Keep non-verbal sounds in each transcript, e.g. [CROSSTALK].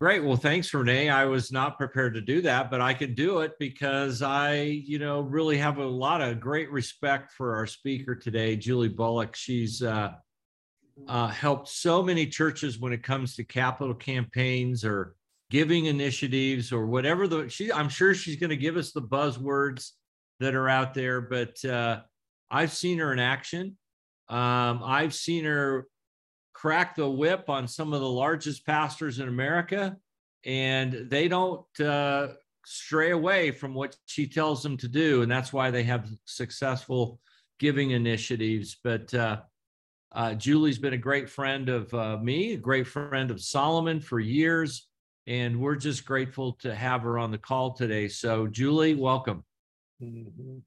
Great. Well, thanks, Renee. I was not prepared to do that, but I can do it because I, you know, really have a lot of great respect for our speaker today, Julie Bullock. She's uh, uh, helped so many churches when it comes to capital campaigns or giving initiatives or whatever the she. I'm sure she's going to give us the buzzwords that are out there, but uh, I've seen her in action. Um, I've seen her crack the whip on some of the largest pastors in America, and they don't uh, stray away from what she tells them to do, and that's why they have successful giving initiatives. But uh, uh, Julie's been a great friend of uh, me, a great friend of Solomon for years, and we're just grateful to have her on the call today. So, Julie, welcome. Mm-hmm.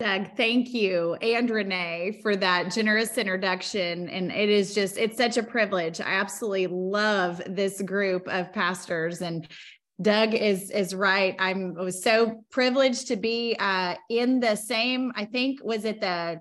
Doug, thank you and Renee for that generous introduction. And it is just, it's such a privilege. I absolutely love this group of pastors. And Doug is is right. I'm I was so privileged to be uh, in the same, I think, was it the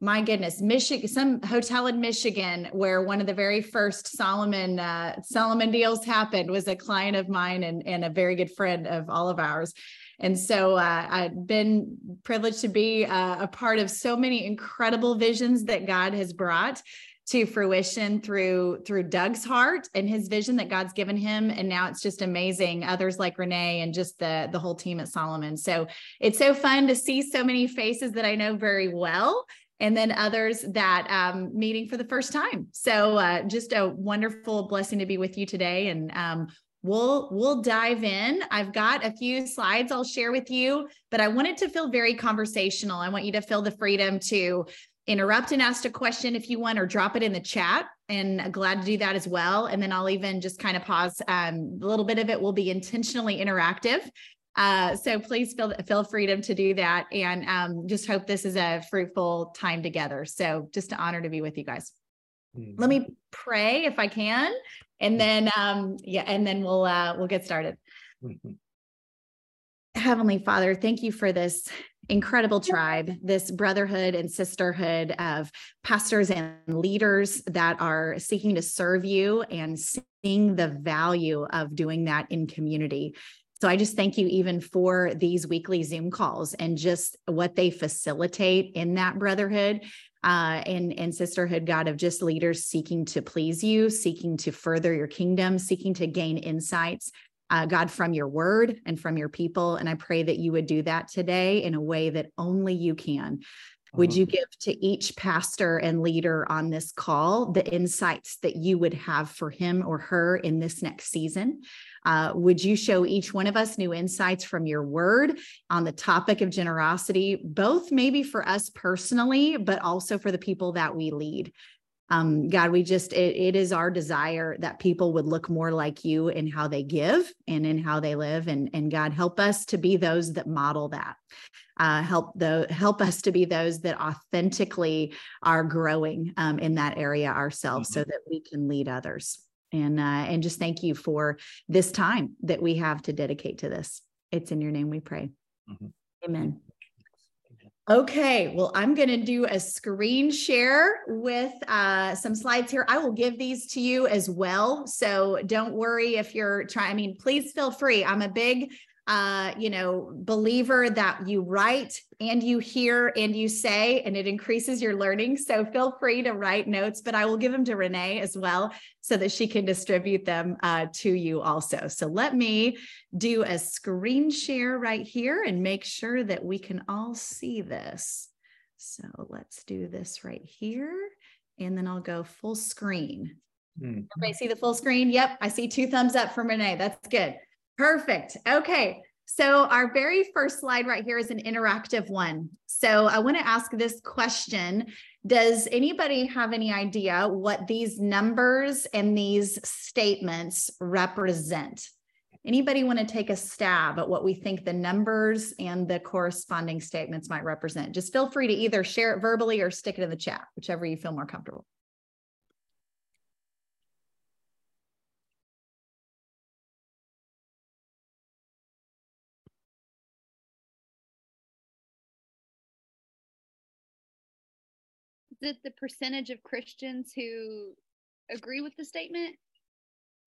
my goodness, Michigan, some hotel in Michigan where one of the very first Solomon uh, Solomon deals happened was a client of mine and, and a very good friend of all of ours. And so uh, I've been privileged to be uh, a part of so many incredible visions that God has brought to fruition through through Doug's heart and his vision that God's given him and now it's just amazing others like Renee and just the the whole team at Solomon. So it's so fun to see so many faces that I know very well and then others that um, meeting for the first time. So uh, just a wonderful blessing to be with you today and um, we'll we'll dive in. I've got a few slides i'll share with you but i want it to feel very conversational. I want you to feel the freedom to interrupt and ask a question if you want or drop it in the chat. And glad to do that as well. And then i'll even just kind of pause um, a little bit of it. Will be intentionally interactive. Uh, so please feel feel freedom to do that. And um, just hope this is a fruitful time together. So just an honor to be with you guys. Mm-hmm. let me pray if i can and then um yeah and then we'll uh we'll get started. Mm-hmm. heavenly father thank you for this incredible tribe this brotherhood and sisterhood of pastors and leaders that are seeking to serve you and seeing the value of doing that in community. So I just thank you even for these weekly Zoom calls and just what they facilitate in that brotherhood uh, and, and sisterhood, God, of just leaders seeking to please you, seeking to further your kingdom, seeking to gain insights, uh, God, from your word and from your people. And I pray that you would do that today in a way that only you can. Would you give to each pastor and leader on this call the insights that you would have for him or her in this next season? Uh, would you show each one of us new insights from your word on the topic of generosity, both maybe for us personally, but also for the people that we lead? Um, God, we just, it, it is our desire that people would look more like you in how they give and in how they live. And, and God, help us to be those that model that. Uh, help the help us to be those that authentically are growing um, in that area ourselves mm-hmm. so that we can lead others and uh, and just thank you for this time that we have to dedicate to this. It's in your name we pray. Mm-hmm. Amen. Okay, well, I'm going to do a screen share with uh, some slides here. I will give these to you as well. So don't worry if you're trying. I mean, please feel free. I'm a big uh, you know, believer that you write and you hear and you say, and it increases your learning. So feel free to write notes, but I will give them to Renee as well so that she can distribute them uh, to you also. So let me do a screen share right here and make sure that we can all see this. So let's do this right here. And then I'll go full screen. Mm-hmm. Everybody see the full screen? Yep. I see two thumbs up from Renee. That's good. Perfect. Okay. So, our very first slide right here is an interactive one. So, I want to ask this question Does anybody have any idea what these numbers and these statements represent? Anybody want to take a stab at what we think the numbers and the corresponding statements might represent? Just feel free to either share it verbally or stick it in the chat, whichever you feel more comfortable. It the percentage of Christians who agree with the statement?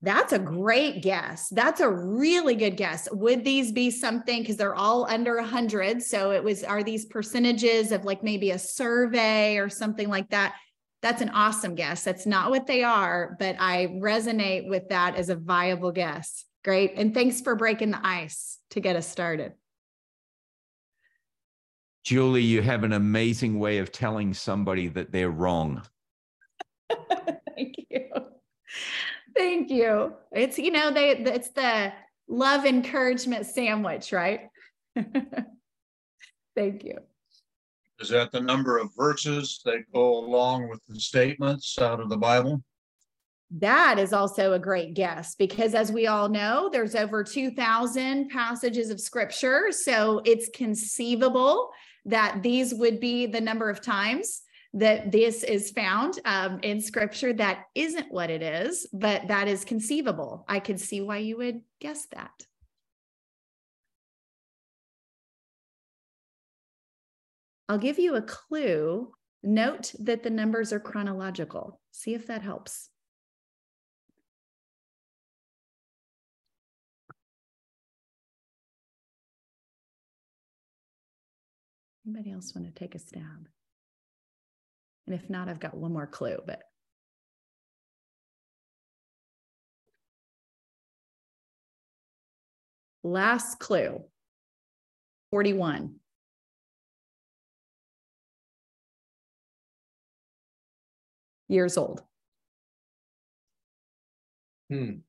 That's a great guess. That's a really good guess. Would these be something because they're all under 100? So it was, are these percentages of like maybe a survey or something like that? That's an awesome guess. That's not what they are, but I resonate with that as a viable guess. Great. And thanks for breaking the ice to get us started. Julie, you have an amazing way of telling somebody that they're wrong. [LAUGHS] Thank you. Thank you. It's, you know, they, it's the love encouragement sandwich, right? [LAUGHS] Thank you. Is that the number of verses that go along with the statements out of the Bible? That is also a great guess because, as we all know, there's over 2,000 passages of scripture. So it's conceivable that these would be the number of times that this is found um, in scripture. That isn't what it is, but that is conceivable. I could see why you would guess that. I'll give you a clue. Note that the numbers are chronological. See if that helps. Anybody else want to take a stab? And if not, I've got one more clue, but last clue 41. Years old. Hmm.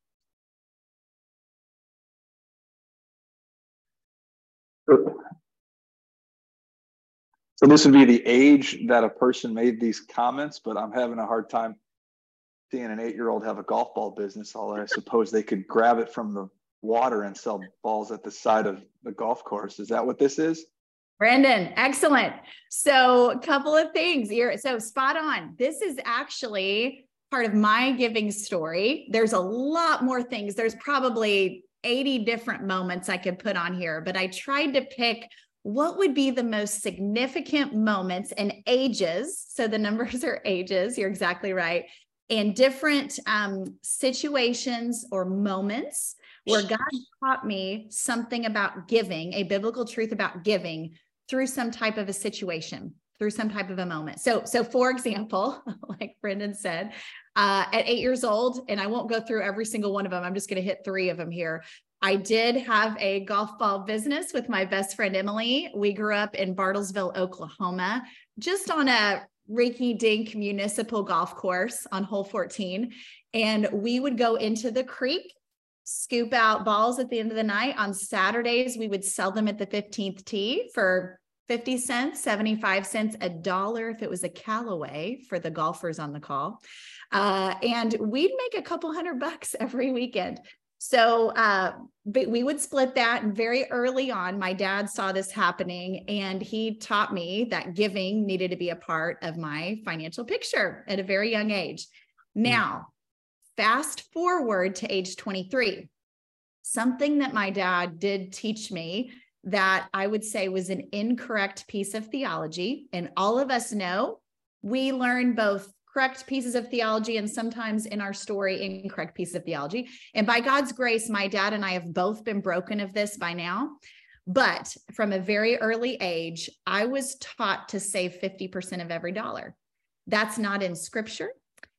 So this would be the age that a person made these comments, but I'm having a hard time seeing an eight-year-old have a golf ball business. Although I suppose they could grab it from the water and sell balls at the side of the golf course. Is that what this is? Brandon, excellent. So, a couple of things. You're so spot on. This is actually part of my giving story. There's a lot more things. There's probably 80 different moments I could put on here, but I tried to pick what would be the most significant moments and ages? So the numbers [LAUGHS] are ages, you're exactly right. And different um, situations or moments where God taught me something about giving, a biblical truth about giving through some type of a situation, through some type of a moment. So, so for example, [LAUGHS] like Brendan said, uh, at eight years old, and I won't go through every single one of them. I'm just going to hit three of them here. I did have a golf ball business with my best friend Emily. We grew up in Bartlesville, Oklahoma, just on a rinky dink municipal golf course on hole 14. And we would go into the creek, scoop out balls at the end of the night. On Saturdays, we would sell them at the 15th tee for 50 cents, 75 cents, a dollar if it was a Callaway for the golfers on the call. Uh, and we'd make a couple hundred bucks [LAUGHS] every weekend. So, uh, but we would split that. And very early on, my dad saw this happening and he taught me that giving needed to be a part of my financial picture at a very young age. Hmm. Now, fast forward to age 23. Something that my dad did teach me that I would say was an incorrect piece of theology. And all of us know we learn both correct pieces of theology and sometimes in our story incorrect pieces of theology. And by god's grace my dad and i have both been broken of this by now. But from a very early age i was taught to save 50% of every dollar. That's not in scripture.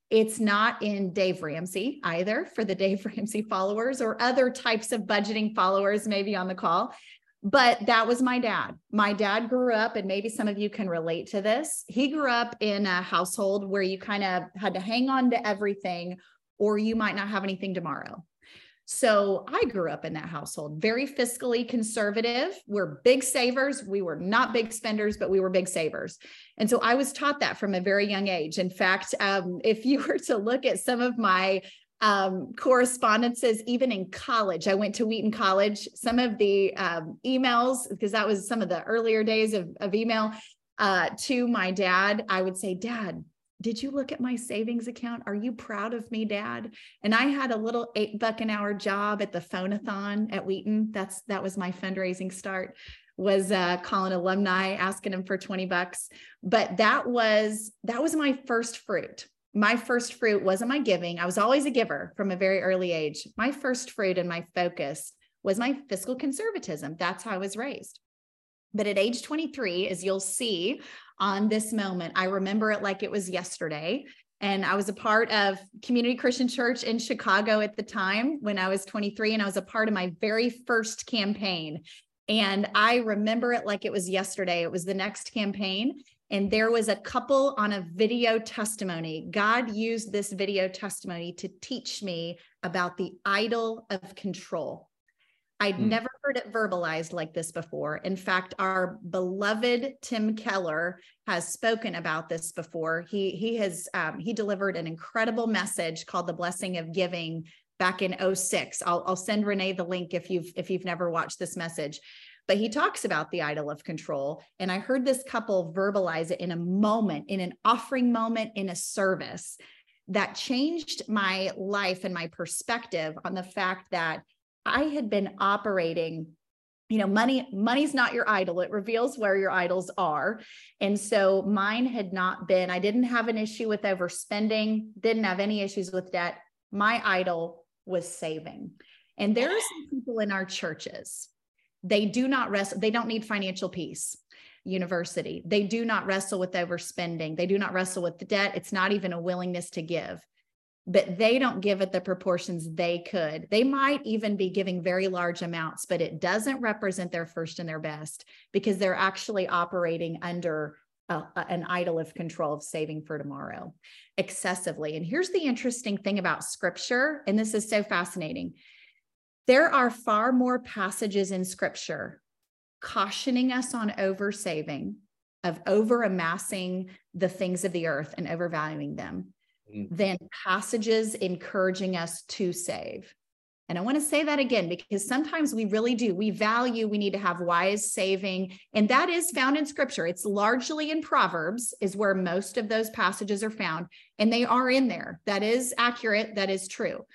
It's not in Dave Ramsey either for the [LAUGHS] Dave Ramsey followers or other types of budgeting followers, maybe on the call. But that was my dad. My dad grew up, and maybe some of you can relate to this. He grew up in a household where you kind of had to hang on to everything, or you might not have anything tomorrow. So I grew up in that household, very fiscally conservative. We're big savers. We were not big spenders, but we were big savers. And so I was taught that from a very young age. In fact, um, if you were to look at some of my um, correspondences, even in college. I went to Wheaton College. Some of the um, emails, because that was some of the earlier days of, of email uh, to my dad, I would say, Dad, did you look at my savings account? Are you proud of me, Dad? And I had a little eight buck an hour job at the phonathon at Wheaton. That's that was my fundraising start was uh, calling alumni asking them for 20 bucks but that was that was my first fruit my first fruit wasn't my giving. I was always a giver from a very early age. My first fruit and my focus was my fiscal conservatism. That's how I was raised. But at age 23, as you'll see on this moment, I remember it like it was yesterday. And I was a part of Community Christian Church in Chicago at the time when I was 23, and I was a part of my very first campaign. And I remember it like it was yesterday. It was the next campaign. And there was a couple on a video testimony. God used this video testimony to teach me about the idol of control. I'd hmm. never heard it verbalized like this before. In fact, our beloved Tim Keller has spoken about this before. He he has um, he delivered an incredible message called "The Blessing of Giving" back in 06. I'll, I'll send Renee the link if you've if you've never watched this message. But he talks about the idol of control. And I heard this couple verbalize it in a moment, in an offering moment, in a service that changed my life and my perspective on the fact that I had been operating you know money money's not your idol it reveals where your idols are and so mine had not been i didn't have an issue with overspending didn't have any issues with debt my idol was saving and there are some people in our churches they do not rest they don't need financial peace university they do not wrestle with overspending they do not wrestle with the debt it's not even a willingness to give but they don't give it the proportions they could. They might even be giving very large amounts, but it doesn't represent their first and their best because they're actually operating under a, an idol of control of saving for tomorrow excessively. And here's the interesting thing about scripture, and this is so fascinating. There are far more passages in scripture cautioning us on oversaving, of over amassing the things of the earth and overvaluing them Mm-hmm. than passages encouraging us to save. And I want to say that again because sometimes we really do. We value, we need to have wise saving. And that is found in scripture. It's largely in Proverbs, is where most of those passages are found. And they are in there. That is accurate. That is true.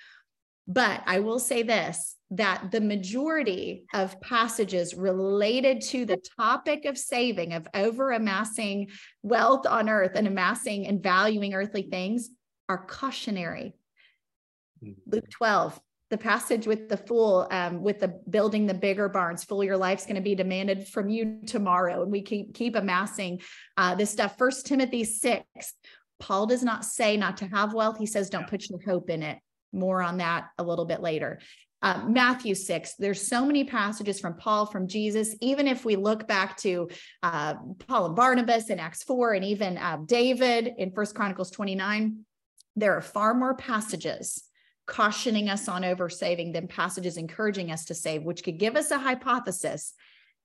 But I will say this that the majority of passages related to the topic of saving, of over amassing wealth on earth and amassing and valuing earthly things, are cautionary. Mm-hmm. Luke 12, the passage with the fool, um, with the building the bigger barns, full your life's going to be demanded from you tomorrow. And we keep keep amassing uh, this stuff. First Timothy 6, Paul does not say not to have wealth. He says, don't put your hope in it. More on that a little bit later. Uh, Matthew 6, there's so many passages from Paul, from Jesus. Even if we look back to uh, Paul and Barnabas in Acts 4, and even uh, David in First Chronicles 29, there are far more passages cautioning us on over saving than passages encouraging us to save, which could give us a hypothesis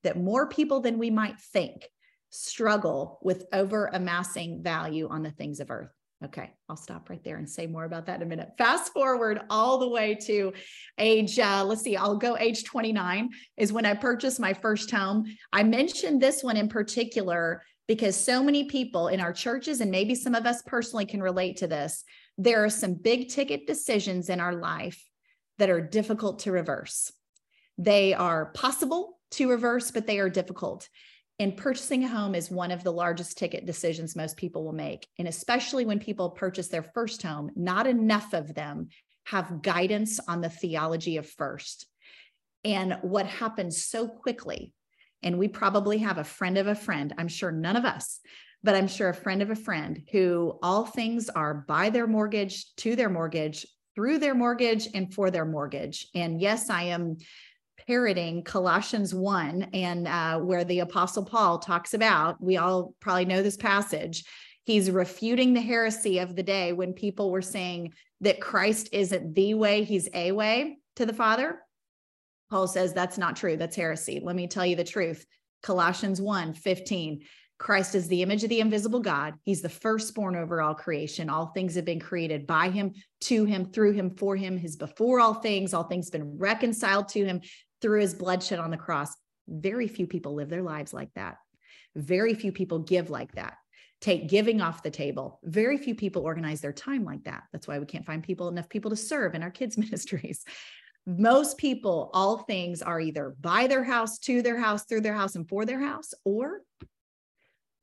that more people than we might think struggle with over amassing value on the things of earth. Okay, I'll stop right there and say more about that in a minute. Fast forward all the way to age, uh, let's see, I'll go age 29 is when I purchased my first home. I mentioned this one in particular because so many people in our churches, and maybe some of us personally can relate to this, there are some big ticket decisions in our life that are difficult to reverse. They are possible to reverse, but they are difficult. And purchasing a home is one of the largest ticket decisions most people will make. And especially when people purchase their first home, not enough of them have guidance on the theology of first. And what happens so quickly, and we probably have a friend of a friend, I'm sure none of us but I'm sure a friend of a friend who all things are by their mortgage, to their mortgage, through their mortgage, and for their mortgage. And yes, I am parroting Colossians 1 and uh, where the Apostle Paul talks about, we all probably know this passage. He's refuting the heresy of the day when people were saying that Christ isn't the way, he's a way to the Father. Paul says that's not true. That's heresy. Let me tell you the truth. Colossians 1 15. Christ is the image of the invisible God. He's the firstborn over all creation. All things have been created by him, to him, through him, for him. His before all things, all things been reconciled to him through his bloodshed on the cross. Very few people live their lives like that. Very few people give like that. Take giving off the table. Very few people organize their time like that. That's why we can't find people enough people to serve in our kids' [LAUGHS] ministries. Most people, all things are either by their house, to their house, through their house, and for their house, or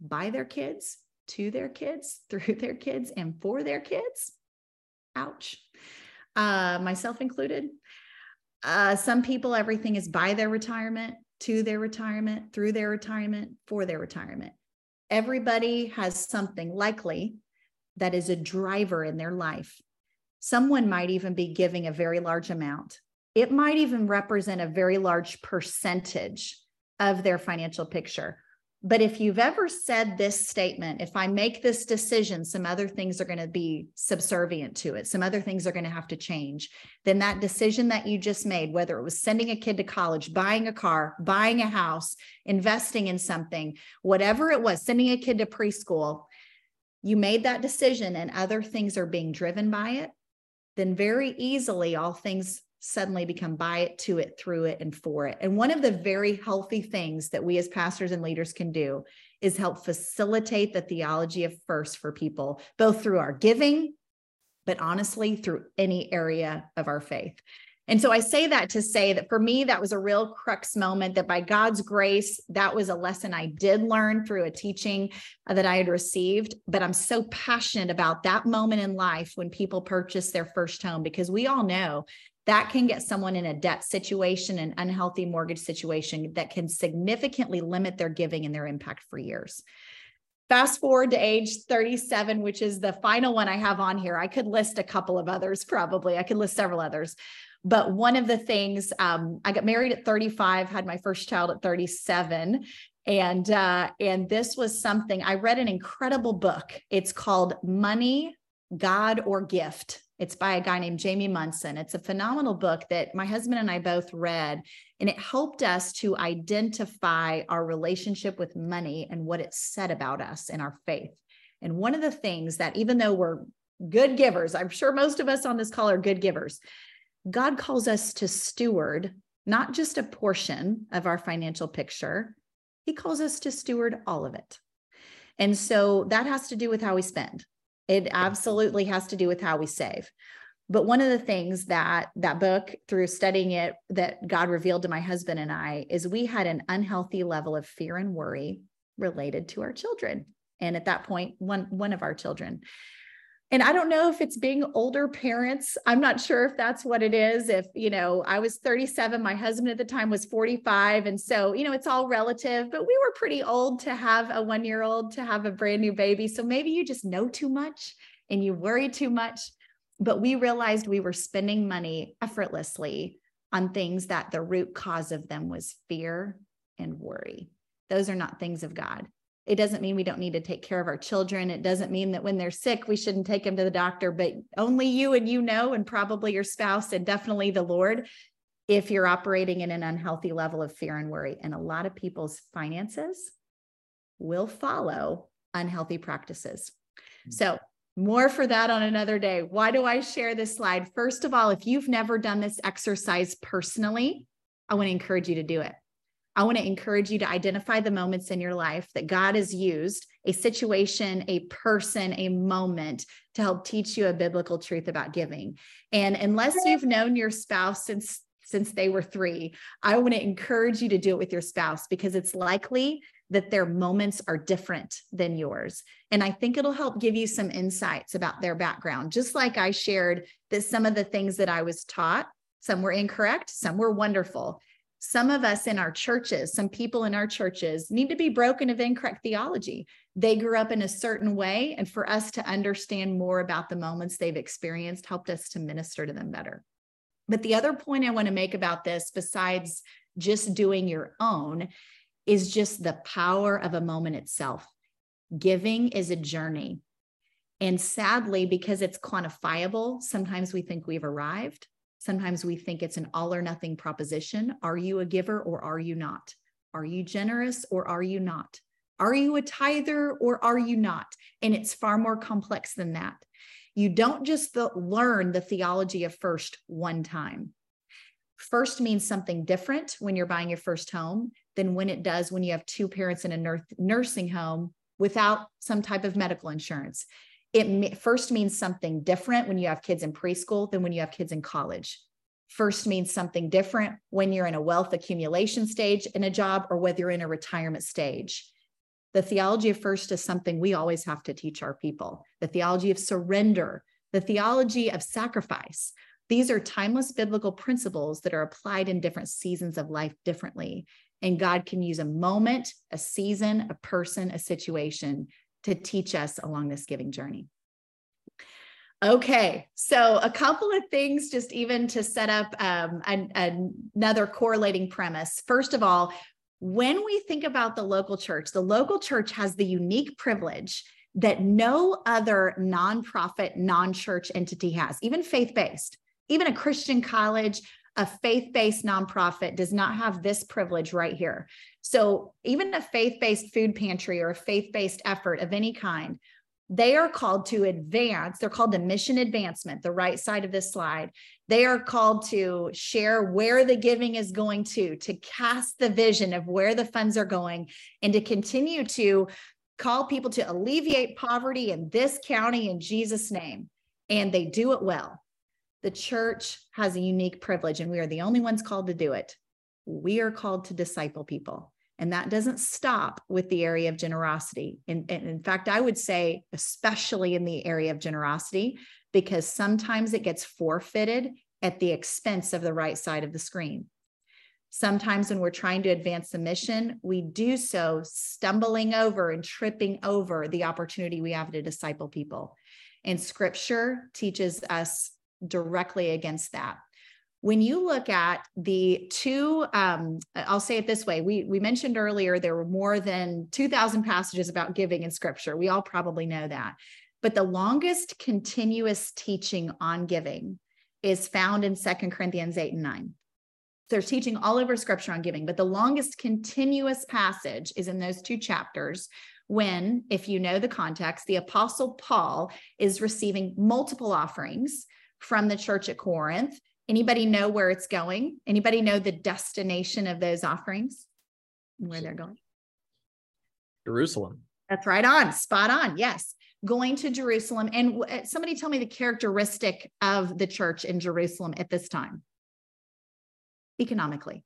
by their kids, to their kids, [LAUGHS] through their kids, and for their kids. Ouch. Uh, myself included. Uh, some people, everything is by their retirement, to their retirement, through their retirement, for their retirement. Everybody has something likely that is a driver in their life. Someone might even be giving a very large amount. It might even represent a very large percentage of their financial picture. But if you've ever said this statement, if I make this decision, some other things are going to be subservient to it, some other things are going to have to change, then that decision that you just made, whether it was sending a kid to college, buying a car, buying a house, investing in something, whatever it was, sending a kid to preschool, you made that decision and other things are being driven by it, then very easily all things suddenly become by it, to it, through it, and for it. And one of the very healthy things that we as pastors and leaders can do is help facilitate the theology of first for people, both through our giving, but honestly, through any area of our faith. And so I say that to say that for me, that was a real crux moment that by God's grace, that was a lesson I did learn through a teaching that I had received. But I'm so passionate about that moment in life when people purchase their first home because we all know that can get someone in a debt situation, an unhealthy mortgage situation that can significantly limit their giving and their impact for years. Fast forward to age 37, which is the final one I have on here. I could list a couple of others, probably. I could list several others. But one of the things, um, I got married at 35, had my first child at 37 and uh, and this was something i read an incredible book it's called money god or gift it's by a guy named Jamie Munson. It's a phenomenal book that my husband and I both read, and it helped us to identify our relationship with money and what it said about us and our faith. And one of the things that, even though we're good givers, I'm sure most of us on this call are good givers, God calls us to steward not just a portion of our financial picture, He calls us to steward all of it. And so that has to do with how we spend. It absolutely has to do with how we save. But one of the things that that book, through studying it, that God revealed to my husband and I is we had an unhealthy level of fear and worry related to our children. And at that point, one one of our children and I don't know if it's being older parents. I'm not sure if that's what it is. If, you know, I was 37, my husband at the time was 45. And so, you know, it's all relative, but we were pretty old to have a one year old, to have a brand new baby. So maybe you just know too much and you worry too much. But we realized we were spending money effortlessly on things that the root cause of them was fear and worry. Those are not things of God. It doesn't mean we don't need to take care of our children. It doesn't mean that when they're sick, we shouldn't take them to the doctor, but only you and you know, and probably your spouse and definitely the Lord, if you're operating in an unhealthy level of fear and worry. And a lot of people's finances will follow unhealthy practices. Mm-hmm. So, more for that on another day. Why do I share this slide? First of all, if you've never done this exercise personally, I want to encourage you to do it. I want to encourage you to identify the moments in your life that God has used a situation, a person, a moment to help teach you a biblical truth about giving. And unless you've known your spouse since since they were 3, I want to encourage you to do it with your spouse because it's likely that their moments are different than yours. And I think it'll help give you some insights about their background. Just like I shared that some of the things that I was taught, some were incorrect, some were wonderful some of us in our churches, some people in our churches need to be broken of incorrect theology. They grew up in a certain way. And for us to understand more about the moments they've experienced helped us to minister to them better. But the other point I want to make about this, besides just doing your own, is just the power of a moment itself. Giving is a journey. And sadly, because it's quantifiable, sometimes we think we've arrived Sometimes we think it's an all or nothing proposition. Are you a giver or are you not? Are you generous or are you not? Are you a tither or are you not? And it's far more complex than that. You don't just learn the theology of first one time. First means something different when you're buying your first home than when it does when you have two parents in a nursing home without some type of medical insurance it first means something different when you have kids in preschool than when you have kids in college. First means something different when you're in a wealth accumulation stage in a job or whether you're in a retirement stage. The theology of first is something we always have to teach our people. The theology of surrender, the theology of sacrifice. These are timeless biblical principles that are applied in different seasons of life differently. And God can use a moment, a season, a person, a situation to teach us along this giving journey. Okay, so a couple of things just even to set up um, an, another correlating premise. First of all, when we think about the local church, the local church has the unique privilege that no other nonprofit, non church entity has, even faith based, even a Christian college, a faith based nonprofit does not have this privilege right here. So, even a faith based food pantry or a faith based effort of any kind, they are called to advance. They're called the mission advancement, the right side of this slide. They are called to share where the giving is going to, to cast the vision of where the funds are going, and to continue to call people to alleviate poverty in this county in Jesus' name. And they do it well. The church has a unique privilege, and we are the only ones called to do it. We are called to disciple people. And that doesn't stop with the area of generosity. And, in fact, I would say, especially in the area of generosity, because sometimes it gets forfeited at the expense of the right side of the screen. Sometimes when we're trying to advance the mission, we do so stumbling over and tripping over the opportunity we have to disciple people. And scripture teaches us directly against that. When you look at the two um, i'll say it this way. We we mentioned earlier there were more than 2000 passages about giving in scripture. We all probably know that. But the longest continuous teaching on giving is found in Second corinthians 8 and 9 there's teaching all over scripture on giving but the longest continuous passage is in those two chapters when if you know the context the apostle paul is receiving multiple offerings from the church at corinth Anybody know where it's going? Anybody know the destination of those offerings? Where they're going? Jerusalem. That's right on. Spot on. Yes. Going to Jerusalem. And uh, somebody tell me the characteristic of the church in Jerusalem at this time, economically.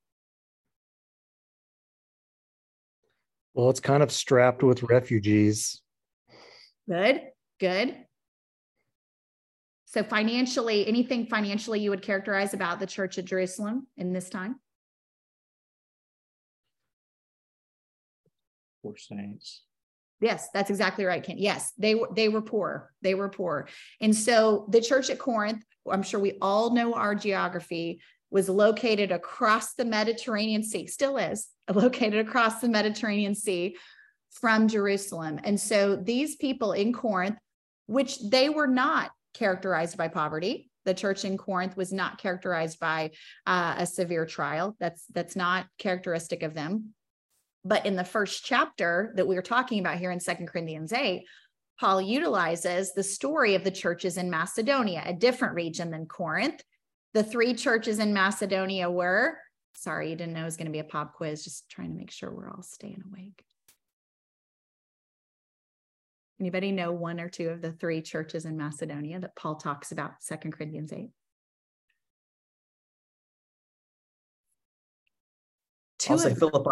Well, it's kind of strapped with refugees. Good. Good. So financially, anything financially you would characterize about the church at Jerusalem in this time? Poor saints. Yes, that's exactly right, Ken. Yes, they were they were poor. They were poor. And so the church at Corinth, I'm sure we all know our geography, was located across the Mediterranean Sea, still is [LAUGHS] located across the Mediterranean Sea from Jerusalem. And so these people in Corinth, which they were not characterized by poverty. The church in Corinth was not characterized by uh, a severe trial. That's that's not characteristic of them. But in the first chapter that we are talking about here in Second Corinthians 8, Paul utilizes the story of the churches in Macedonia, a different region than Corinth. The three churches in Macedonia were, sorry, you didn't know it was going to be a pop quiz, just trying to make sure we're all staying awake. Anybody know one or two of the three churches in Macedonia that Paul talks about, Second Corinthians 8? Two I'll say Philippi.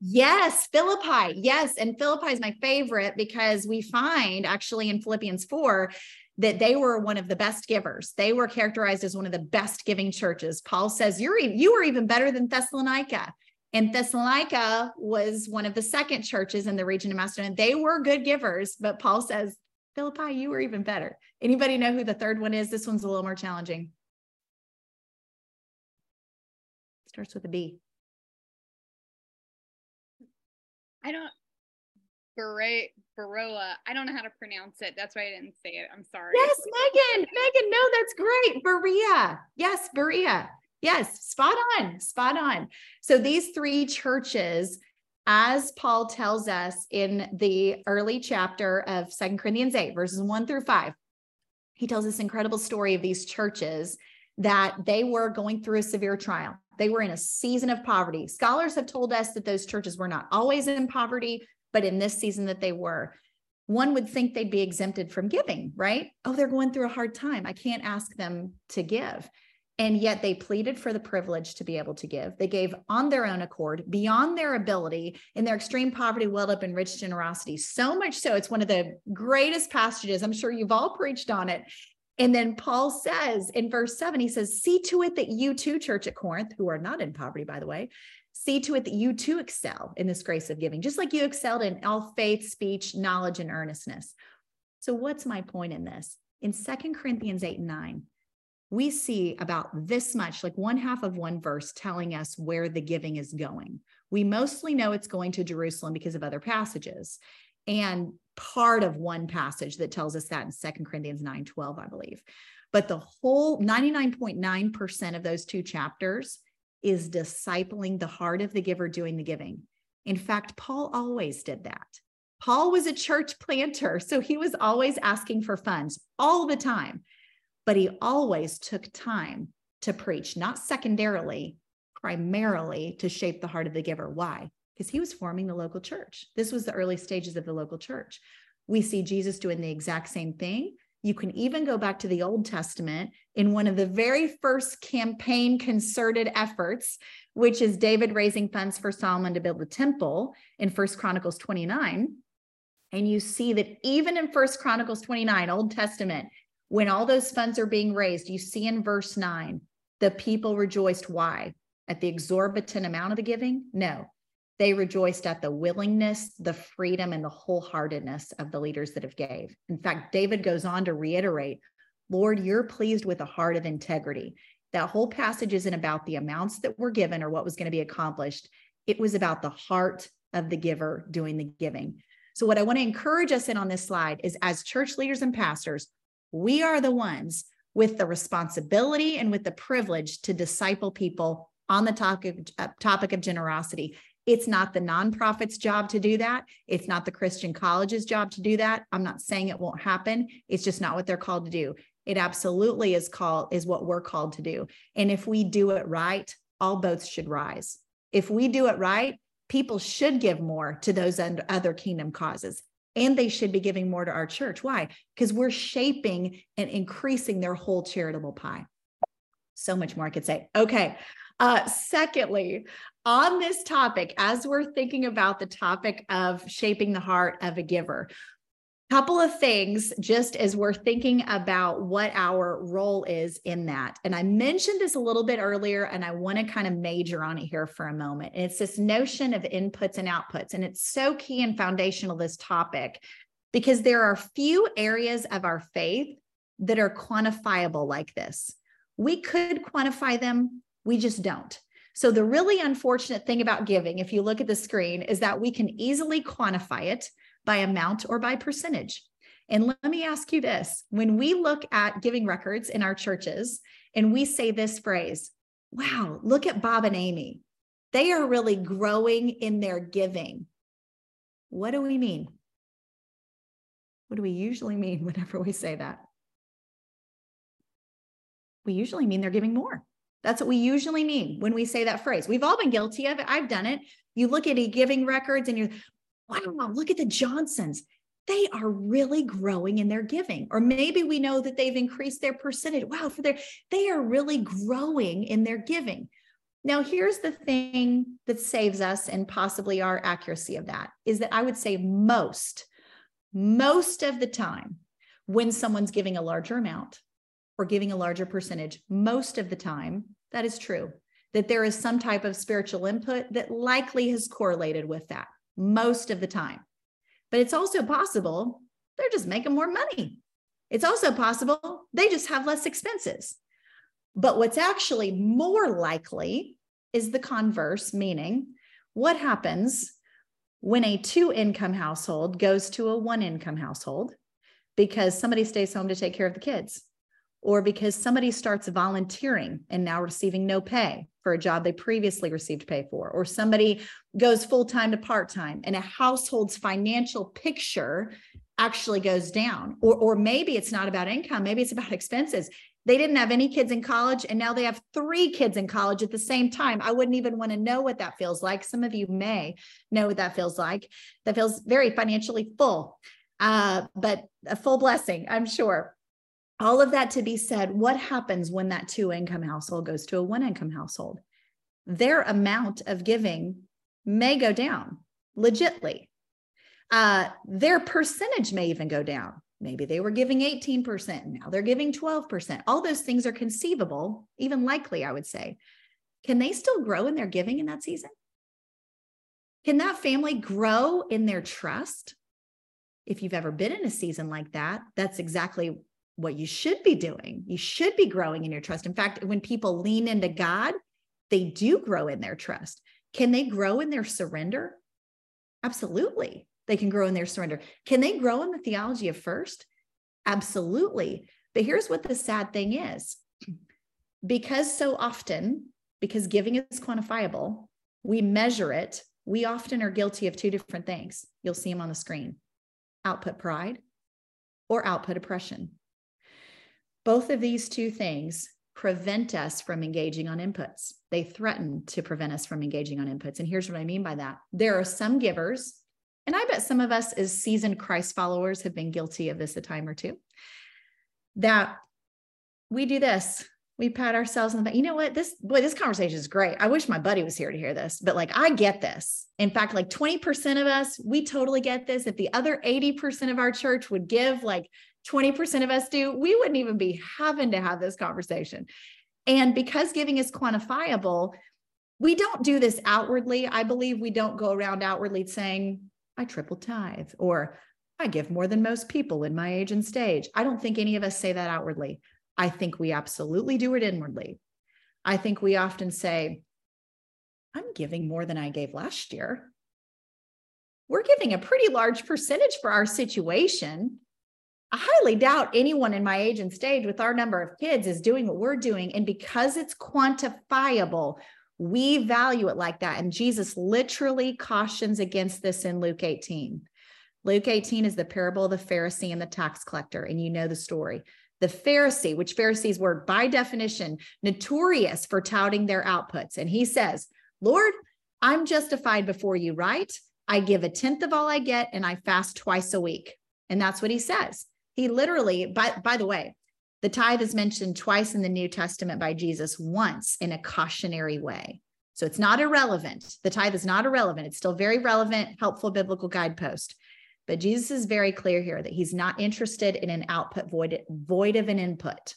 Yes, Philippi. Yes. And Philippi is my favorite because we find actually in Philippians 4 that they were one of the best givers. They were characterized as one of the best giving churches. Paul says, You're you were even better than Thessalonica. And Thessalonica was one of the second churches in the region of Macedonia. They were good givers, but Paul says, Philippi, you were even better. Anybody know who the third one is? This one's a little more challenging. Starts with a B. I don't Baroa. I don't know how to pronounce it. That's why I didn't say it. I'm sorry. Yes, Megan. Megan, no, that's great. Berea. Yes, Berea. Yes, spot on, spot on. So these three churches, as Paul tells us in the early chapter of Second Corinthians 8, verses 1 through 5, he tells this incredible story of these churches that they were going through a severe trial. They were in a season of poverty. Scholars have told us that those churches were not always in poverty, but in this season that they were. One would think they'd be exempted from giving, right? Oh, they're going through a hard time. I can't ask them to give. And yet they pleaded for the privilege to be able to give. They gave on their own accord, beyond their ability, in their extreme poverty, welled up in rich generosity. So much so, it's one of the greatest passages. I'm sure you've all preached on it. And then Paul says in verse seven, he says, See to it that you too, church at Corinth, who are not in poverty, by the way, see to it that you too excel in this grace of giving, just like you excelled in all faith, speech, knowledge, and earnestness. So, what's my point in this? In Second Corinthians 8 and 9, we see about this much, like one half of one verse, telling us where the giving is going. We mostly know it's going to Jerusalem because of other passages. And part of one passage that tells us that in Second Corinthians 9 12, I believe. But the whole 99.9% of those two chapters is discipling the heart of the giver doing the giving. In fact, Paul always did that. Paul was a church planter, so he was always asking for funds all the time, but he always took time to preach, not secondarily, primarily to shape the heart of the giver. Why? Because he was forming the local church. This was the early stages of the local church. We see Jesus doing the exact same thing you can even go back to the Old Testament in one of the very first campaign concerted efforts, which is David raising funds for Solomon to build the temple in First Chronicles 29. And you see that even in First Chronicles 29, Old Testament, when all those funds are being raised, you see in verse 9, the people rejoiced. Why? At the exorbitant amount of the giving? No, they rejoiced at the willingness, the freedom, and the wholeheartedness of the leaders that have gave. In fact, David goes on to reiterate, Lord, you're pleased with a heart of integrity. That whole passage isn't about the amounts that were given or what was going to be accomplished. It was about the heart of the giver doing the giving. So, what I want to encourage us in on this slide is as church leaders and pastors, we are the ones with the responsibility and with the privilege to disciple people on the topic, uh, topic of generosity. It's not the nonprofit's job to do that. It's not the Christian college's job to do that. I'm not saying it won't happen. It's just not what they're called to do. It absolutely is called is what we're called to do. And if we do it right, all boats should rise. If we do it right, people should give more to those other kingdom causes and they should be giving more to our church. Why? Because we're shaping and increasing their whole charitable pie. So much more I could say. Okay. Uh, secondly, on this topic, as we're thinking about the topic of shaping the heart of a giver, couple of things just as we're thinking about what our role is in that. And I mentioned this a little bit earlier, and I want to kind of major on it here for a moment. And it's this notion of inputs and outputs. And it's so key and foundational, this topic, because there are few areas of our faith that are quantifiable like this. We could quantify them, we just don't. So, the really unfortunate thing about giving, if you look at the screen, is that we can easily quantify it by amount or by percentage. And let me ask you this when we look at giving records in our churches and we say this phrase, wow, look at Bob and Amy. They are really growing in their giving. What do we mean? What do we usually mean [LAUGHS] whenever we say that? We usually mean they're giving more. That's what we usually mean when we say that phrase. We've all been guilty of it. I've done it. You look at a giving records and you're, wow, mm. look at the Johnsons. They are really growing in their giving. Or maybe we know that they've increased their percentage. Wow, for their they are really growing in their giving. Now, here's the thing that saves us and possibly our accuracy of that is that I would say most, most of the time, when someone's giving a larger amount, or giving a larger percentage. Most of the time, that is true, that there is some type of spiritual input that likely has correlated with that most of the time. But it's also possible they're just making more money. It's also possible they just have less expenses. But what's actually more likely is the converse, meaning what happens when a two income household goes to a one income household because somebody stays home to take care of the kids or because somebody starts volunteering and now receiving no pay for a job they previously received pay for, or somebody goes full time to part time and a household's financial picture actually goes down. Or, or maybe it's not about income, maybe it's about expenses. They didn't have any kids in college and now they have three kids in college at the same time. I wouldn't even want to know what that feels like. Some of you may know what that feels like. That feels very financially full, uh, but a full blessing, I'm sure. All of that to be said, what happens when that two income household goes to a one income household? Their amount of giving may go down legitly. Uh, their percentage may even go down. Maybe they were giving 18%, now they're giving 12%. All those things are conceivable, even likely, I would say. Can they still grow in their giving in that season? Can that family grow in their trust? If you've ever been in a season like that, that's exactly what you should be doing. You should be growing in your trust. In fact, when people lean into God, they do grow in their trust. Can they grow in their surrender? Absolutely. They can grow in their surrender. Can they grow in the theology of first? Absolutely. But here's what the sad thing is because so often, because giving is quantifiable, we measure it. We often are guilty of two different things. You'll see them on the screen output pride or output oppression. Both of these two things prevent us from engaging on inputs. They threaten to prevent us from engaging on inputs. And here's what I mean by that there are some givers, and I bet some of us as seasoned Christ followers have been guilty of this a time or two, that we do this. We pat ourselves on the back. You know what? This boy, this conversation is great. I wish my buddy was here to hear this, but like I get this. In fact, like 20% of us, we totally get this. If the other 80% of our church would give like 20% of us do, we wouldn't even be having to have this conversation. And because giving is quantifiable, we don't do this outwardly. I believe we don't go around outwardly saying, I triple tithe or I give more than most people in my age and stage. I don't think any of us say that outwardly. I think we absolutely do it inwardly. I think we often say, I'm giving more than I gave last year. We're giving a pretty large percentage for our situation. I highly doubt anyone in my age and stage with our number of kids is doing what we're doing. And because it's quantifiable, we value it like that. And Jesus literally cautions against this in Luke 18. Luke 18 is the parable of the Pharisee and the tax collector. And you know the story. The Pharisee, which Pharisees were by definition notorious for touting their outputs. And he says, Lord, I'm justified before you, right? I give a tenth of all I get and I fast twice a week. And that's what he says. He literally, by, by the way, the tithe is mentioned twice in the New Testament by Jesus, once in a cautionary way. So it's not irrelevant. The tithe is not irrelevant. It's still very relevant, helpful biblical guidepost. But Jesus is very clear here that he's not interested in an output void, void of an input,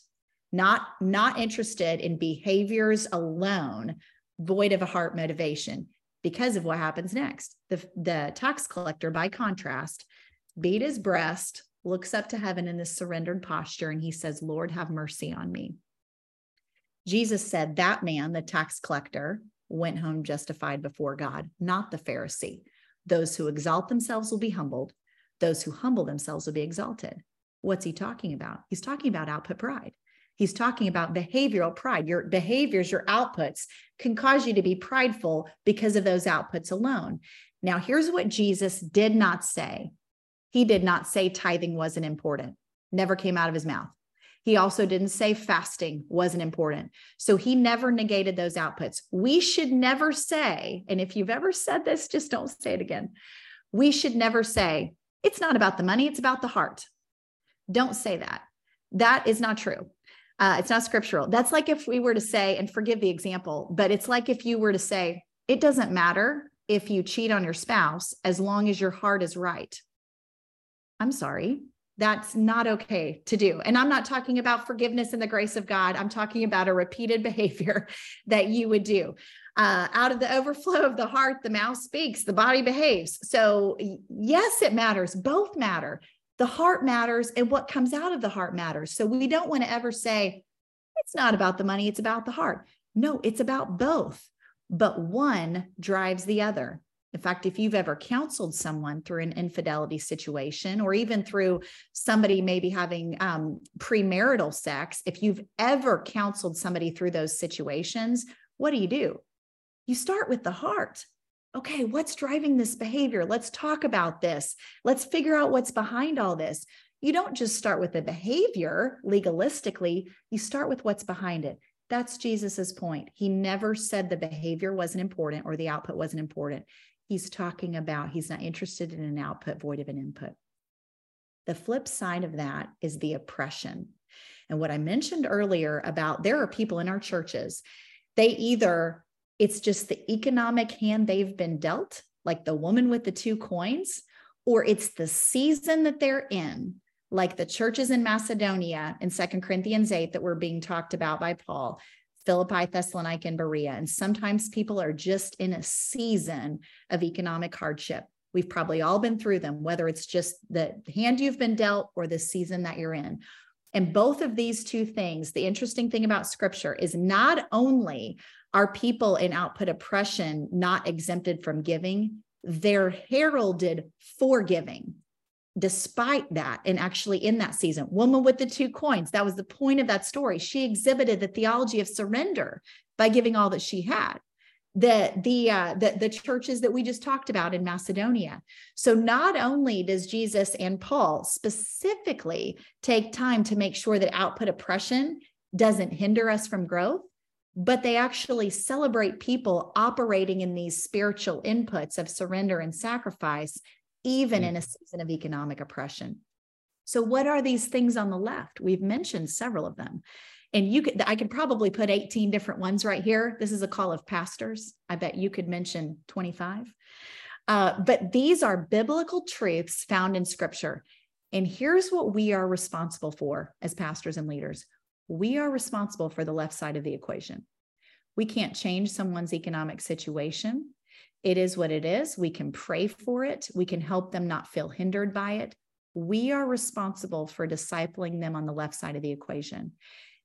not, not interested in behaviors alone, void of a heart motivation because of what happens next. The, the tax collector, by contrast, beat his breast, looks up to heaven in this surrendered posture and he says, Lord, have mercy on me. Jesus said that man, the tax collector, went home justified before God, not the Pharisee. Those who exalt themselves will be humbled, those who humble themselves will be exalted. What's he talking about? He's talking about output pride. He's talking about behavioral pride. Your behaviors, your outputs can cause you to be prideful because of those outputs alone. Now, here's what Jesus did not say he did not say tithing wasn't important, never came out of his mouth. He also didn't say fasting wasn't important. So he never negated those outputs. We should never say, and if you've ever said this, just don't say it again. We should never say, it's not about the money, it's about the heart. Don't say that. That is not true. Uh, it's not scriptural. That's like if we were to say, and forgive the example, but it's like if you were to say, it doesn't matter if you cheat on your spouse as long as your heart is right. I'm sorry. That's not okay to do. And I'm not talking about forgiveness and the grace of God. I'm talking about a repeated [LAUGHS] behavior that you would do. Uh, out of the overflow of the heart, the mouth speaks, the body behaves. So, yes, it matters. Both matter. The heart matters, and what comes out of the heart matters. So, we don't want to ever say, it's not about the money, it's about the heart. No, it's about both, but one drives the other. In fact, if you've ever counseled someone through an infidelity situation, or even through somebody maybe having um, premarital sex, if you've ever counseled somebody through those situations, what do you do? You start with the heart. Okay, what's driving this behavior? Let's talk about this. Let's figure out what's behind all this. You don't just start with the behavior legalistically, you start with what's behind it. That's Jesus's point. He never said the behavior wasn't important or the output wasn't important he's talking about he's not interested in an output void of an input. The flip side of that is the oppression. And what I mentioned earlier about there are people in our churches, they either, it's just the economic hand they've been dealt, like the woman with the two coins, or it's the season that they're in, like the churches in Macedonia in Second Corinthians 8 that were being talked about by Paul. Philippi, Thessalonica, and Berea. And sometimes people are just in a season of economic hardship. We've probably all been through them, whether it's just the hand you've been dealt or the season that you're in. And both of these two things, the interesting thing about scripture is not only are people in output oppression not exempted from giving, they're heralded for giving despite that and actually in that season woman with the two coins that was the point of that story she exhibited the theology of surrender by giving all that she had the the uh, the the churches that we just talked about in Macedonia. So not only does Jesus and Paul specifically take time to make sure that output oppression doesn't hinder us from growth, but they actually celebrate people operating in these spiritual inputs of surrender and sacrifice even mm. in a season of economic oppression. So what are these things on the left? We've mentioned several of them. And you could i could probably put 18 different ones right here. This is a call of pastors. I bet you could mention 25 uh, but these are biblical truths found in scripture. And here's what we are responsible for as pastors and leaders. We are responsible for the left side of the equation. We can't change someone's economic situation it is what it is. We can pray for it. We can help them not feel hindered by it. We are responsible for discipling them on the left side of the equation.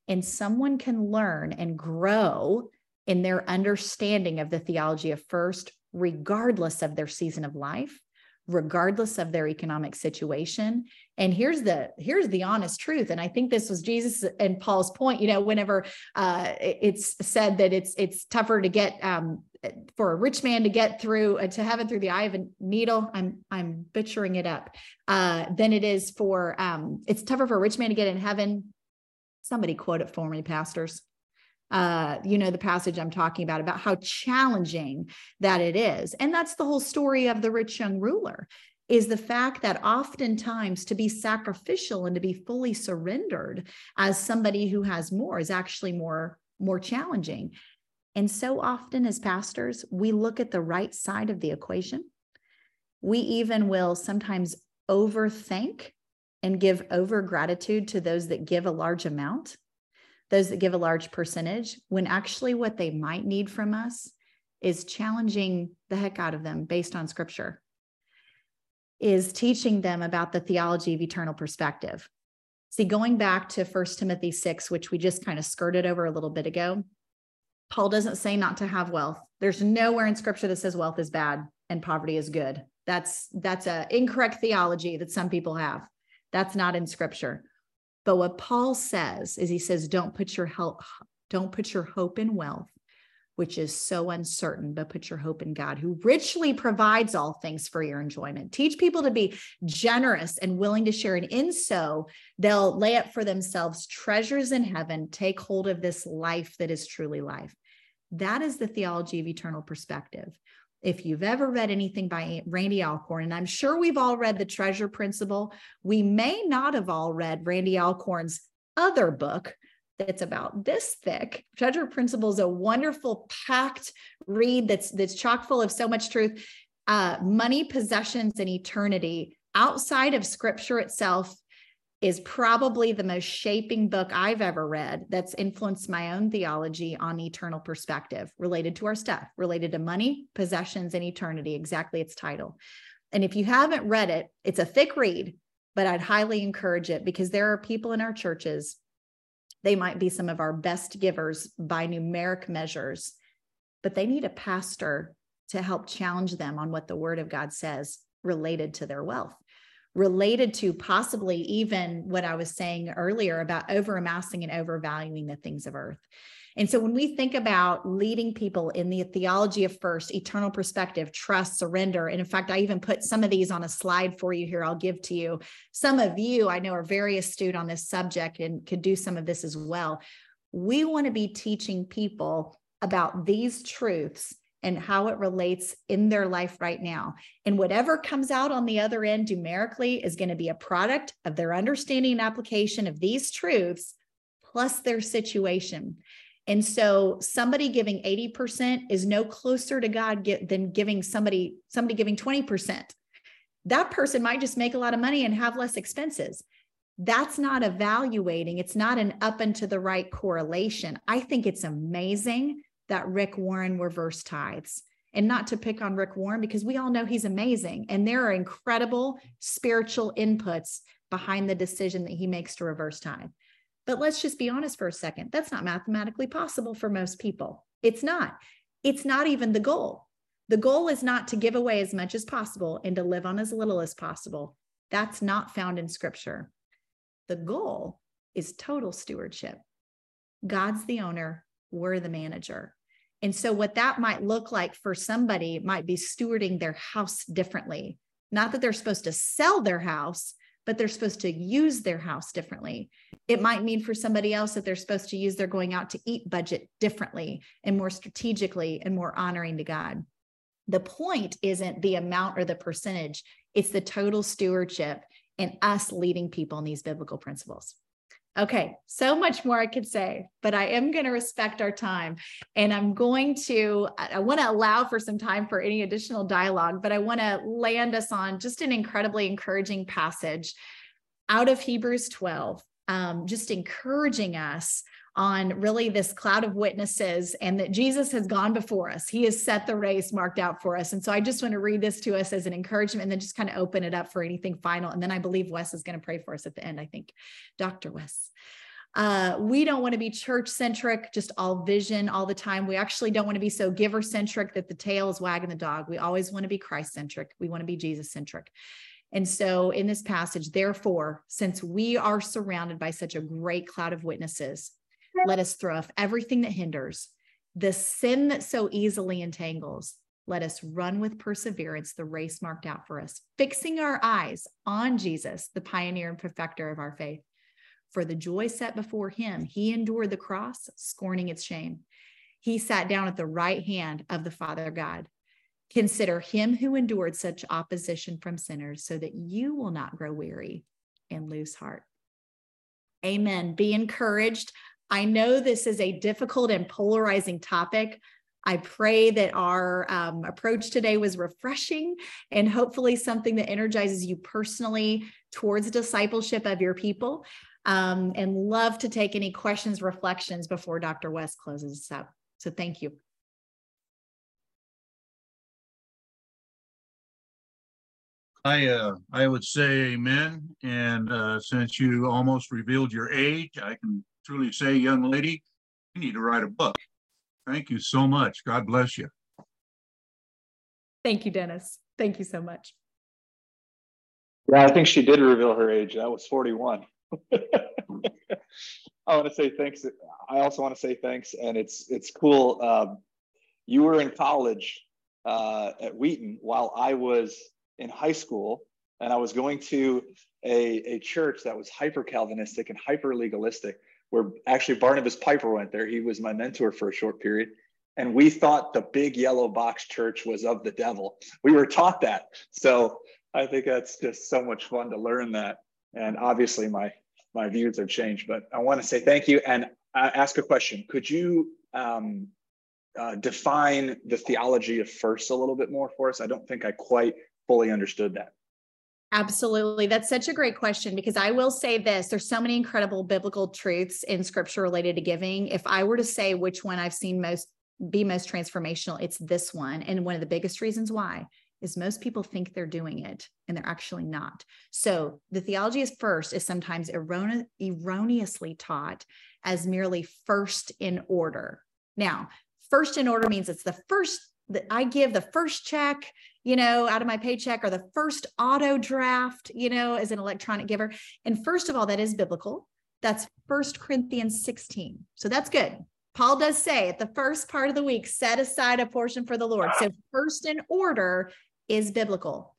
And someone can learn and grow in their understanding of the theology of first, regardless of their season of life regardless of their economic situation. And here's the here's the honest truth. And i think this was jesus and paul's point you know whenever uh, it's said that it's it's tougher to get um, for a rich man to get through uh, to heaven through the eye of a needle. I'm i'm butchering it up. Uh, than it is for um, it's tougher for a rich man to get in heaven. Somebody quote it for me, pastors. Uh, you know, the passage I'm talking about, about how challenging that it is. And that's the whole story of the rich young ruler is the fact that oftentimes to be sacrificial and to be fully surrendered as somebody who has more is actually more more challenging. And so often as pastors we look at the right side of the equation. We even will sometimes overthink and give over gratitude to those that give a large amount, those that give a large percentage, when actually what they might need from us is challenging the heck out of them based on scripture, is teaching them about the theology of eternal perspective. See, going back to First Timothy 6, which we just kind of skirted over a little bit ago, Paul doesn't say not to have wealth. There's nowhere in scripture that says wealth is bad and poverty is good. That's that's a incorrect theology that some people have. That's not in scripture. But what Paul says is he says, don't put your help, don't put your hope in wealth, which is so uncertain, but put your hope in God, who richly provides all things for your enjoyment. Teach people to be generous and willing to share. And in so, they'll lay up for themselves treasures in heaven, take hold of this life that is truly life. That is the theology of eternal perspective if you've ever read anything by Randy Alcorn, and I'm sure we've all read The Treasure Principle, we may not have all read Randy Alcorn's other book that's about this thick. Treasure Principle is a wonderful, packed read that's that's chock full of so much truth. Uh, money, possessions, and eternity outside of Scripture itself is probably the most shaping book I've ever read that's influenced my own theology on eternal perspective related to our stuff, related to money, possessions, and eternity, exactly its title. And if you haven't read it, it's a thick read, but I'd highly encourage it because there are people in our churches, they might be some of our best givers by numeric measures, but they need a pastor to help challenge them on what the word of God says related to their wealth related to possibly even what I was saying earlier about over amassing and overvaluing the things of earth. And so when we think about leading people in the theology of first, eternal perspective, trust, surrender, and in fact, I even put some of these on a slide for you here, I'll give to you. Some of you I know are very astute on this subject and could do some of this as well. We want to be teaching people about these truths and how it relates in their life right now. And whatever comes out on the other end numerically is going to be a product of their understanding and application of these truths plus their situation. And so somebody giving 80% is no closer to God than giving somebody somebody giving 20%. That person might just make a lot of money and have less expenses. That's not evaluating. It's not an up and to the right correlation. I think it's amazing that Rick Warren reverse tithes and not to pick on Rick Warren because we all know he's amazing. And there are incredible spiritual inputs behind the decision that he makes to reverse tithe. But let's just be honest for a second. That's not mathematically possible for most people. It's not. It's not even the goal. The goal is not to give away as much as possible and to live on as little as possible. That's not found in scripture. The goal is total stewardship. God's the owner, we're the manager. And so, what that might look like for somebody might be stewarding their house differently. Not that they're supposed to sell their house, but they're supposed to use their house differently. It might mean for somebody else that they're supposed to use their going out to eat budget differently and more strategically and more honoring to God. The point isn't the amount or the percentage, it's the total stewardship and us leading people in these biblical principles. Okay, so much more I could say, but I am going to respect our time and I'm going to, I want to allow for some time for any additional dialogue, but I want to land us on just an incredibly encouraging passage out of Hebrews 12, um, just encouraging us on really this cloud of witnesses and that Jesus has gone before us. He has set the race marked out for us. And so I just want to read this to us as an encouragement and then just kind of open it up for anything final. And then I believe Wes is going to pray for us at the end, I think. Dr. Wes. Uh, we don't want to be church centric, just all vision all the time. We actually don't want to be so giver centric that the tail is wagging the dog. We always want to be Christ centric. We want to be Jesus centric. And so, in this passage, therefore, since we are surrounded by such a great cloud of witnesses, let us throw off everything that hinders, the sin that so easily entangles. Let us run with perseverance the race marked out for us, fixing our eyes on Jesus, the pioneer and perfecter of our faith. For the joy set before him, he endured the cross, scorning its shame. He sat down at the right hand of the Father God. Consider him who endured such opposition from sinners, so that you will not grow weary and lose heart. Amen. Be encouraged. I know this is a difficult and polarizing topic. I pray that our um, approach today was refreshing and hopefully something that energizes you personally towards discipleship of your people. Um, and love to take any questions, reflections before Dr. West closes us up. So thank you. I uh, I would say amen. And uh, since you almost revealed your age, I can truly say, young lady, you need to write a book. Thank you so much. God bless you. Thank you, Dennis. Thank you so much. Yeah, I think she did reveal her age. That was 41. [LAUGHS] I want to say thanks. I also want to say thanks, and it's it's cool. Um, you were in college uh, at Wheaton while I was in high school, and I was going to a, a church that was hyper Calvinistic and hyper legalistic where actually Barnabas Piper went there. He was my mentor for a short period. And we thought the big yellow box church was of the devil. We were taught that. So I think that's just so much fun to learn that. And obviously my my views have changed, but I want to say thank you and ask a question. Could you um, uh, define the theology of first a little bit more for us? I don't think I quite fully understood that. Absolutely. That's such a great question because I will say this there's so many incredible biblical truths in scripture related to giving. If I were to say which one I've seen most be most transformational, it's this one. And one of the biggest reasons why is most people think they're doing it and they're actually not. So the theology is first is sometimes errone- erroneously taught as merely first in order. Now, first in order means it's the first that I give the first check you know, out of my paycheck or the first auto draft, you know, as an electronic giver. And first of all, that is biblical. That's First Corinthians 16. So that's good. Paul does say at the first part of the week, set aside a portion for the Lord. So first in order is biblical.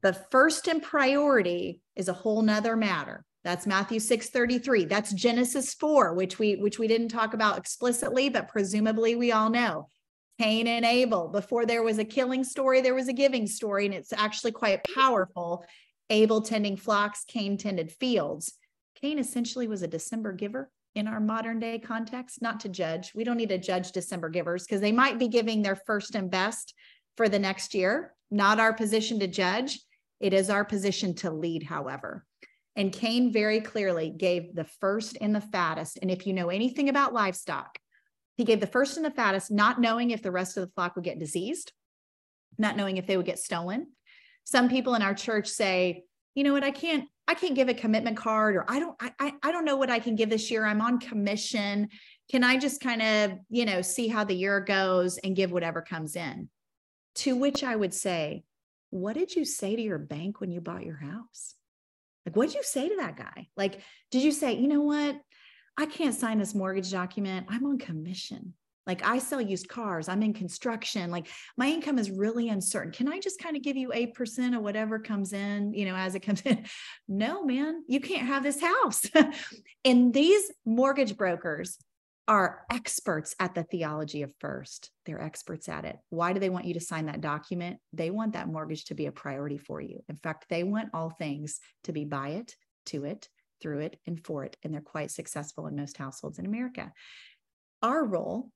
But first in priority is a whole nother matter. That's Matthew 6 33. That's Genesis 4, which we which we didn't talk about explicitly, but presumably we all know. Cain and Abel. Before there was a killing story, there was a giving story, and it's actually quite powerful. Abel tending flocks, Cain tended fields. Cain essentially was a December giver, in our modern day context, not to judge. We don't need to judge December givers because they might be giving their first and best for the next year. Not our position to judge. It is our position to lead, however. And Cain very clearly gave the first and the fattest. And if you know anything about livestock, he gave the first and the fattest, not knowing if the rest of the flock would get diseased, not knowing if they would get stolen. Some people in our church say, you know what, I can't, I can't give a commitment card, or I don't, I, I don't know what I can give this year. I'm on commission. Can I just kind of, you know, see how the year goes and give whatever comes in? To which I would say, what did you say to your bank when you bought your house? Like, what did you say to that guy? Like, did you say, you know what? I can't sign this mortgage document. I'm on commission. Like I sell used cars, I'm in construction. Like my income is really uncertain. Can I just kind of give you 8% of whatever comes in, you know, as it comes in? [LAUGHS] No, man, you can't have this house. [LAUGHS] and these mortgage brokers are experts at the theology of first. They're experts at it. Why do they want you to sign that document? They want that mortgage to be a priority for you. In fact, they want all things to be by it, to it, through it, and for it. And they're quite successful in most households in America. Our role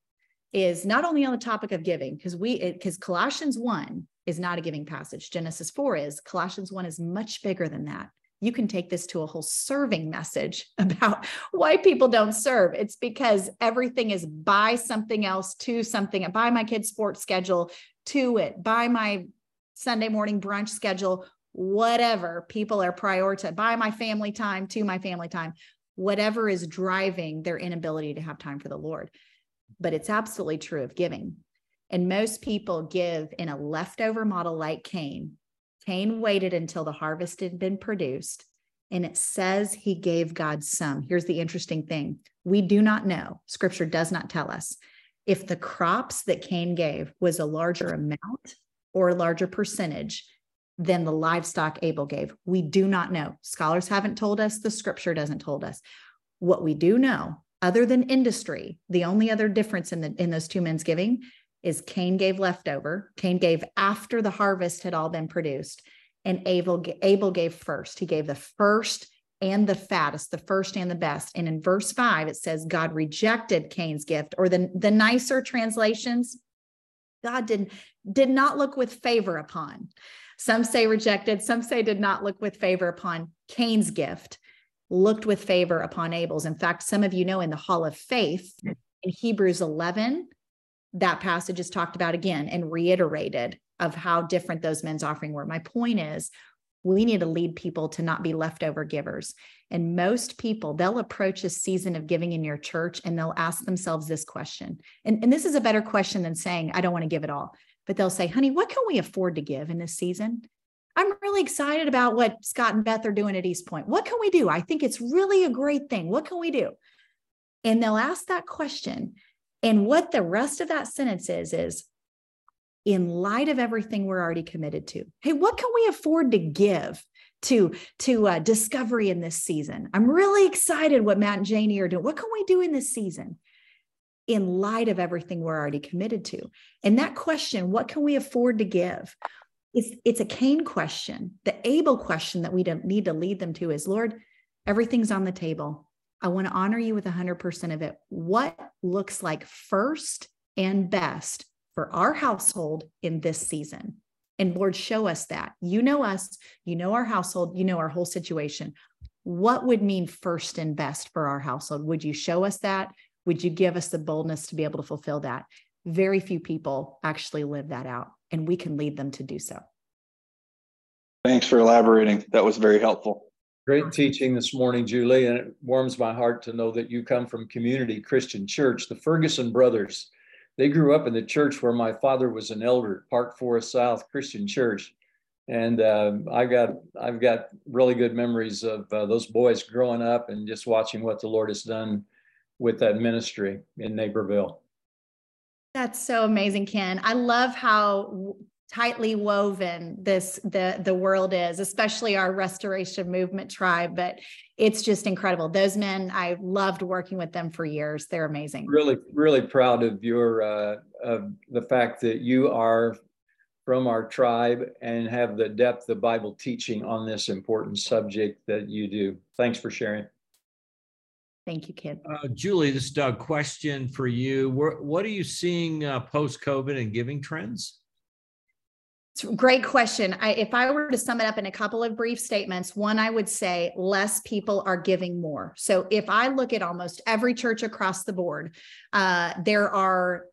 is not only on the topic of giving, because we, because Colossians 1 is not a giving passage. Genesis 4 is, Colossians 1 is much bigger than that. You can take this to a whole serving message [LAUGHS] about why people don't serve. It's because everything is by something else to something, by my kid's sports schedule to it, by my Sunday morning brunch schedule, whatever people are prioritized, by my family time to my family time, whatever is driving their inability to have time for the Lord but it's absolutely true of giving. And most people give in a leftover model like Cain. Cain waited until the harvest had been produced, and it says he gave God some. Here's the interesting thing we do not know, scripture does not tell us if the crops that Cain gave was a larger amount or a larger percentage than the livestock Abel gave. We do not know. Scholars haven't told us, the scripture doesn't told us. What we do know other than industry, the only other difference in the in those two men's giving is Cain gave leftover. Cain gave after the harvest had all been produced, and Abel Abel gave first. He gave the first and the fattest, the first and the best. And in verse five, it says God rejected Cain's gift, or the the nicer translations, God did did not look with favor upon. Some say rejected, some say did not look with favor upon Cain's gift looked with favor upon Abel's. In fact, some of you know in the Hall of Faith in Hebrews 11, that passage is talked about again and reiterated of how different those men's offering were. My point is, we need to lead people to not be leftover givers. And most people, they'll approach a season of giving in your church and they'll ask themselves this question. And, and this is a better question than saying, I don't want to give it all. But they'll say, honey, what can we afford to give in this season? I'm really excited about what Scott and Beth are doing at East Point. What can we do? I think it's really a great thing. What can we do? And they'll ask that question. And what the rest of that sentence is, is in light of everything we're already committed to, hey, what can we afford to give to, to uh, discovery in this season? I'm really excited what Matt and Janie are doing. What can we do in this season? In light of everything we're already committed to. And that question, what can we afford to give? it's it's a Cain question. The Abel question that we need to lead them to is, Lord, everything's on the table. I want to honor you with 100% of it. What looks like first and best for our household in this season? And Lord, show us that. You know us, you know our household, you know our whole situation. What would mean first and best for our household? Would you show us that? Would you give us the boldness to be able to fulfill that? Very few people actually live that out and we can lead them to do so. Thanks for elaborating. That was very helpful. Great teaching this morning, Julie, and it warms my heart to know that you come from Community Christian Church. The Ferguson brothers, they grew up in the church where my father was an elder, Park Forest South Christian Church, and uh, I got I've got really good memories of uh, those boys growing up and just watching what the Lord has done with that ministry in Naperville. That's so amazing, Ken. I love how tightly woven this the the world is especially our restoration movement tribe but it's just incredible. Those men i loved working with them for years. They're amazing. Really really proud of your uh of the fact that you are from our tribe and have the depth of bible teaching on this important subject that you do. Thanks for sharing Thank you, kid. Uh, Julie, this is Doug. Question for you. What, what are you seeing uh, post COVID and giving trends? It's a great question. I, if I were to sum it up in a couple of brief statements, one, I would say less people are giving more. So if I look at almost every church across the board, uh, there are,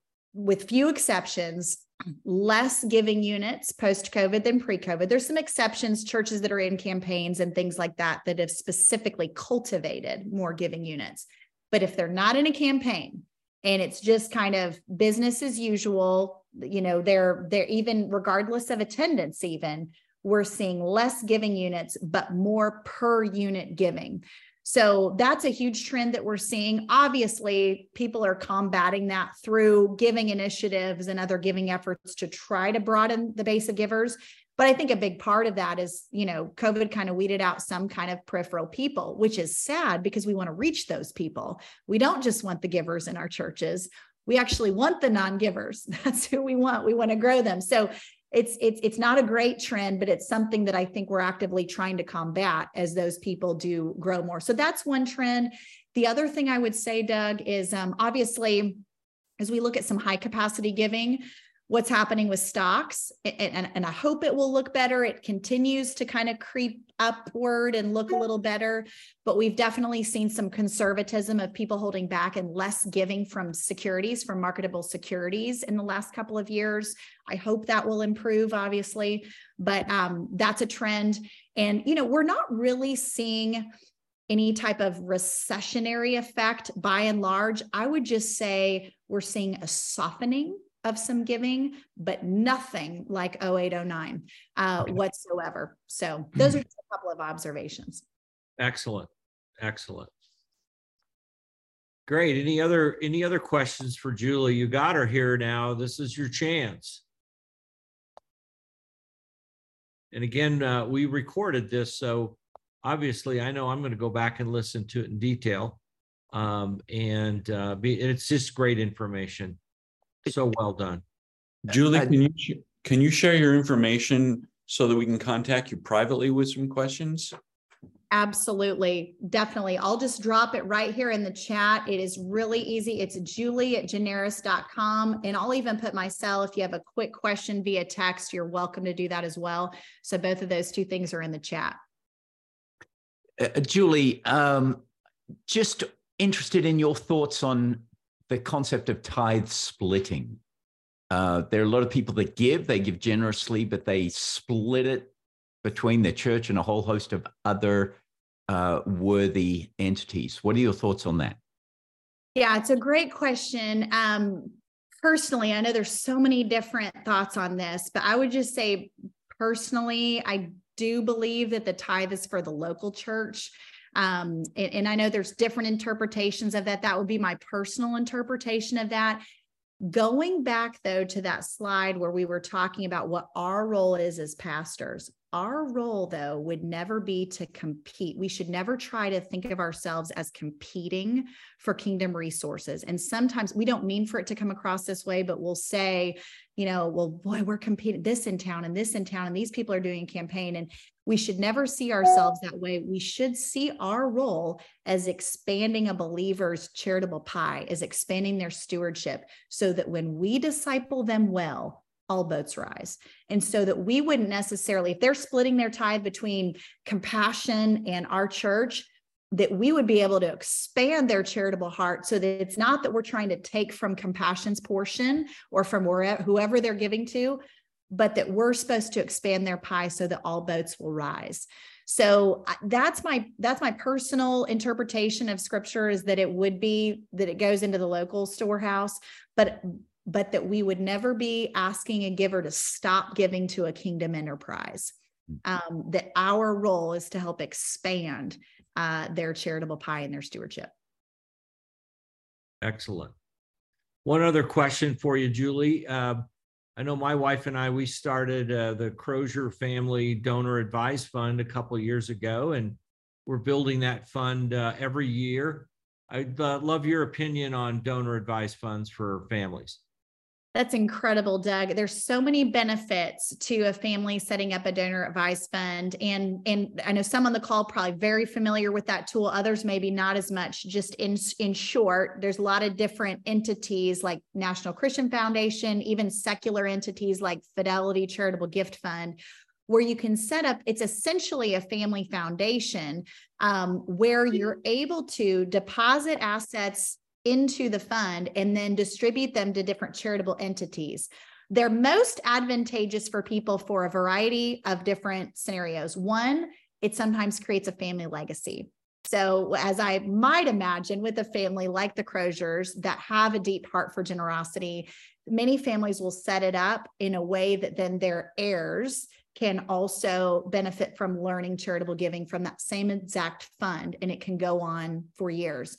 with few exceptions, less giving units post COVID than pre COVID. There's some exceptions, churches that are in campaigns and things like that that have specifically cultivated more giving units. But if they're not in a campaign and it's just kind of business as usual, you know, they're they're even regardless of attendance, even we're seeing less giving units, but more per unit giving. So that's a huge trend that we're seeing. Obviously, people are combating that through giving initiatives and other giving efforts to try to broaden the base of givers. But I think a big part of that is, you know, COVID kind of weeded out some kind of peripheral people, which is sad because we want to reach those people. We don't just want the givers in our churches. We actually want the non-givers. [LAUGHS] That's who we want. We want to grow them. So it's it's it's not a great trend but it's something that i think we're actively trying to combat as those people do grow more. So that's one trend. The other thing i would say doug is um, obviously as we look at some high capacity giving what's happening with stocks and, and, and, i hope it will look better. It continues to kind of creep upward and look a little better but we've definitely seen some conservatism of people holding back and less giving from securities from marketable securities in the last couple of years. I hope that will improve obviously but um, that's a trend. And you know we're not really seeing any type of recessionary effect by and large. I would just say we're seeing a softening of some giving, but nothing like 0809 uh, whatsoever. So those are just a couple of observations. Excellent. Excellent. Great. Any other any other questions for Julie? You got her here now. This is your chance. And again, uh, we recorded this, so obviously I know I'm going to go back and listen to it in detail. Um, and uh, be, it's just great information. So well done. Julie, can you can you share your information so that we can contact you privately with some questions? Absolutely. Definitely. I'll just drop it right here in the chat. It is really easy. It's julie at generis.com. And I'll even put my cell. If you have a quick question via text, you're welcome to do that as well. So both of those two things are in the chat. Uh, uh Julie, um, just interested in your thoughts on the concept of tithe splitting. Uh, there are a lot of people that give, they give generously, but they split it between the church and a whole host of other uh, worthy entities. What are your thoughts on that? Yeah, it's a great question. Um, personally, I know there's so many different thoughts on this, but I would just say personally, I do believe that the tithe is for the local church. Um, and, and I know there's different interpretations of that. That would be my personal interpretation of that. Going back though to that slide where we were talking about what our role is as pastors, our role though would never be to compete. We should never try to think of ourselves as competing for kingdom resources. And sometimes we don't mean for it to come across this way, but we'll say, you know, well, boy, we're competing this in town and this in town, and these people are doing campaign. And we should never see ourselves that way. We should see our role as expanding a believer's charitable pie, as expanding their stewardship, so that when we disciple them well, all boats rise. And so that we wouldn't necessarily, if they're splitting their tithe between compassion and our church, that we would be able to expand their charitable heart so that it's not that we're trying to take from compassion's portion or from wherever, whoever they're giving to, but that we're supposed to expand their pie so that all boats will rise so that's my that's my personal interpretation of scripture is that it would be that it goes into the local storehouse but but that we would never be asking a giver to stop giving to a kingdom enterprise hmm. um, that our role is to help expand uh, their charitable pie and their stewardship excellent one other question for you julie uh, I know my wife and I we started uh, the Crozier Family Donor Advice Fund a couple years ago, and we're building that fund uh, every year. I'd uh, love your opinion on donor advice funds for families. That's incredible, Doug. There's so many benefits to a family setting up a donor advised fund. And, and I know some on the call probably very familiar with that tool. Others maybe not as much. Just in, in short, there's a lot of different entities like National Christian Foundation, even secular entities like Fidelity Charitable Gift Fund, where you can set up, it's essentially a family foundation um, where you're able to deposit assets into the fund and then distribute them to different charitable entities. They're most advantageous for people for a variety of different scenarios. One, it sometimes creates a family legacy. So, as I might imagine, with a family like the Croziers that have a deep heart for generosity, many families will set it up in a way that then their heirs can also benefit from learning charitable giving from that same exact fund, and it can go on for years.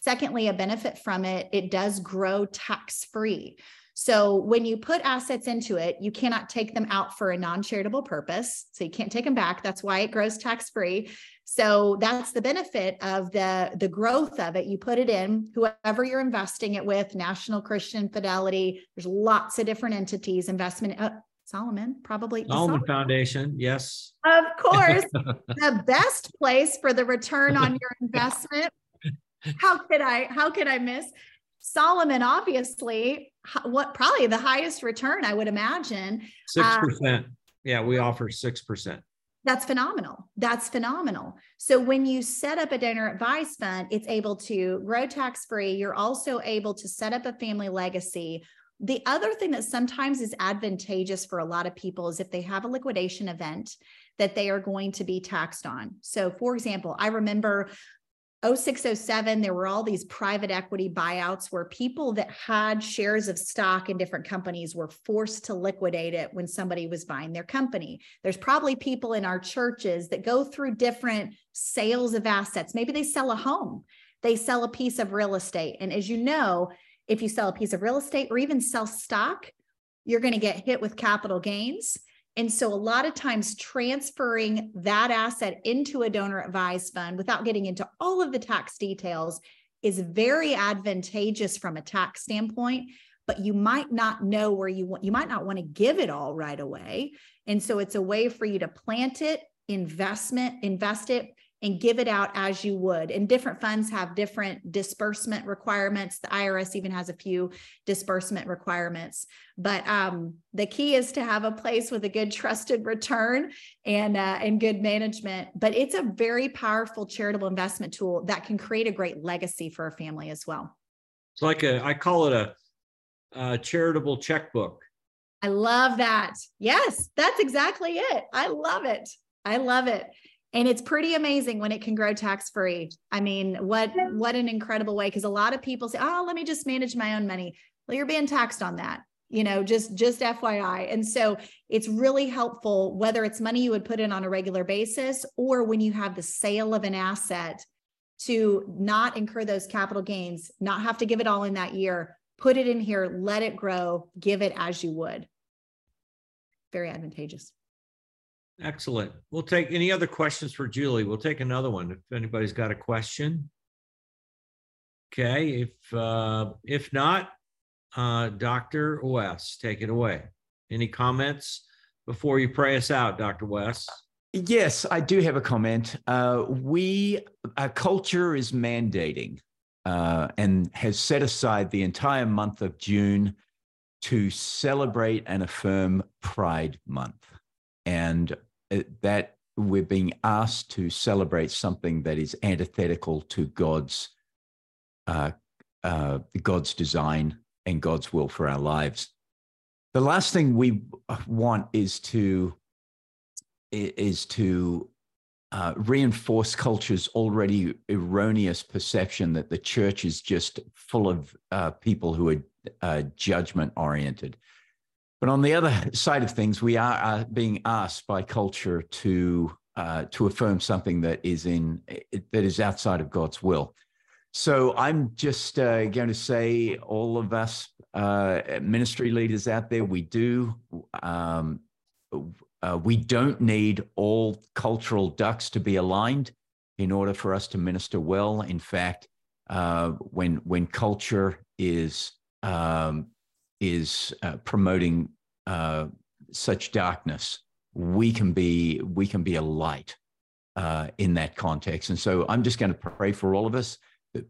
Secondly, a benefit from it, it does grow tax free. So when you put assets into it, you cannot take them out for a non-charitable purpose. So you can't take them back. That's why it grows tax-free. So that's the benefit of the, the growth of it. You put it in, whoever you're investing it with, National Christian Fidelity, there's lots of different entities, investment. Uh, Solomon, probably. Solomon, Solomon Foundation, yes. Of course, [LAUGHS] the best place for the return on your investment how could I, how could I miss Solomon? Obviously, what probably the highest return I would imagine. 6%. Uh, yeah, we offer 6%. That's phenomenal. That's phenomenal. So when you set up a donor advised fund, it's able to grow tax free. You're also able to set up a family legacy. The other thing that sometimes is advantageous for a lot of people is if they have a liquidation event that they are going to be taxed on. So, for example, I remember 0607 there were all these private equity buyouts where people that had shares of stock in different companies were forced to liquidate it when somebody was buying their company. There's probably people in our churches that go through different sales of assets. Maybe they sell a home. They sell a piece of real estate. And as you know if you sell a piece of real estate or even sell stock you're going to get hit with capital gains and so, a lot of times, transferring that asset into a donor advised fund without getting into all of the tax details is very advantageous from a tax standpoint. But you might not know where you want, you might not want to give it all right away. And so, it's a way for you to plant it, investment, invest it and give it out as you would. And different funds have different disbursement requirements. The IRS even has a few disbursement requirements. But um, the key is to have a place with a good trusted return and uh, and good management. But it's a very powerful charitable investment tool that can create a great legacy for a family as well. It's like a I call it a, a charitable checkbook. I love that. Yes, that's exactly it. I love it. I love it and it's pretty amazing when it can grow tax free i mean what what an incredible way because a lot of people say oh let me just manage my own money. Well you're being taxed on that you know just just fyi and so it's really helpful whether it's money you would put in on a regular basis or when you have the sale of an asset to not incur those capital gains not have to give it all in that year put it in here let it grow give it as you would. Very advantageous Excellent. We'll take any other questions for Julie. We'll take another one if anybody's got a question. Okay, if uh, if not, uh, Dr. West, take it away. Any comments before you pray us out, Dr. West? Yes, I do have a comment. Uh, we, our culture is mandating uh, and has set aside the entire month of June to celebrate and affirm Pride Month. And that we're being asked to celebrate something that is antithetical to God's uh, uh, God's design and God's will for our lives. The last thing we want is to is to uh, reinforce culture's already erroneous perception that the church is just full of uh, people who are uh, judgment oriented. But on the other [LAUGHS] side of things, we are, being asked by culture to uh, to affirm something that is in that is outside of God's will. So I'm just uh, going to say, all of us uh, ministry leaders out there, we do. Um, uh, we don't need all cultural ducks to be aligned in order for us to minister well. In fact, uh, when when culture is um, is uh, promoting uh, such darkness, we can be we can be a light uh, in that context. And so I'm just going to pray for all of us,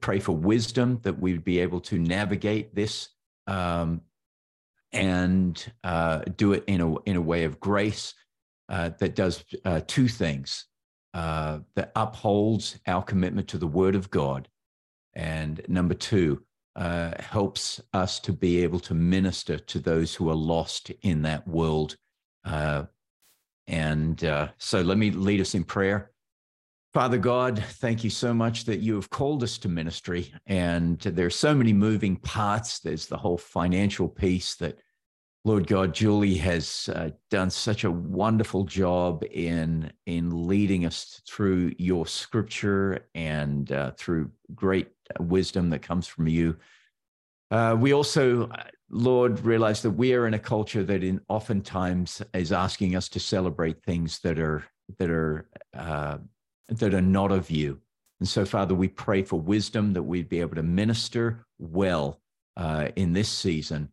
pray for wisdom that we would be able to navigate this um, and uh, do it in a in a way of grace uh, that does uh, two things that upholds our commitment to the Word of God, and number two uh, helps us to be able to minister to those who are lost in that world. Uh, and so, let me lead us in prayer. Father God, thank you so much that you have called us to ministry. And there are so many moving parts. There's the whole financial piece that, Lord God, Julie has uh, done such a wonderful job in, in leading us through your scripture and uh, through great wisdom that comes from you. Uh, we also, Lord, realize that we are in a culture that in oftentimes is asking us to celebrate things that are that are uh, that are not of you. And so, Father, we pray for wisdom that we'd be able to minister well uh, in this season.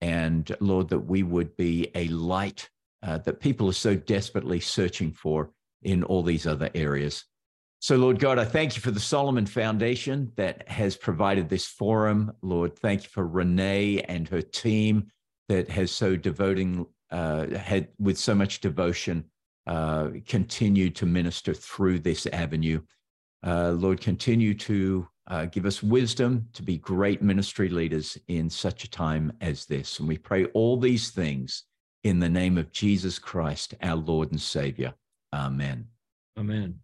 And Lord, that we would be a light uh, that people are so desperately searching for in all these other areas. So, Lord God, I thank you for the Solomon Foundation that has provided this forum. Lord, thank you for Renee and her team that has so devoting, uh, had with so much devotion uh, continue to minister through this avenue. Uh, Lord, continue to uh, give us wisdom to be great ministry leaders in such a time as this. And we pray all these things in the name of Jesus Christ, our Lord and Savior. Amen. Amen.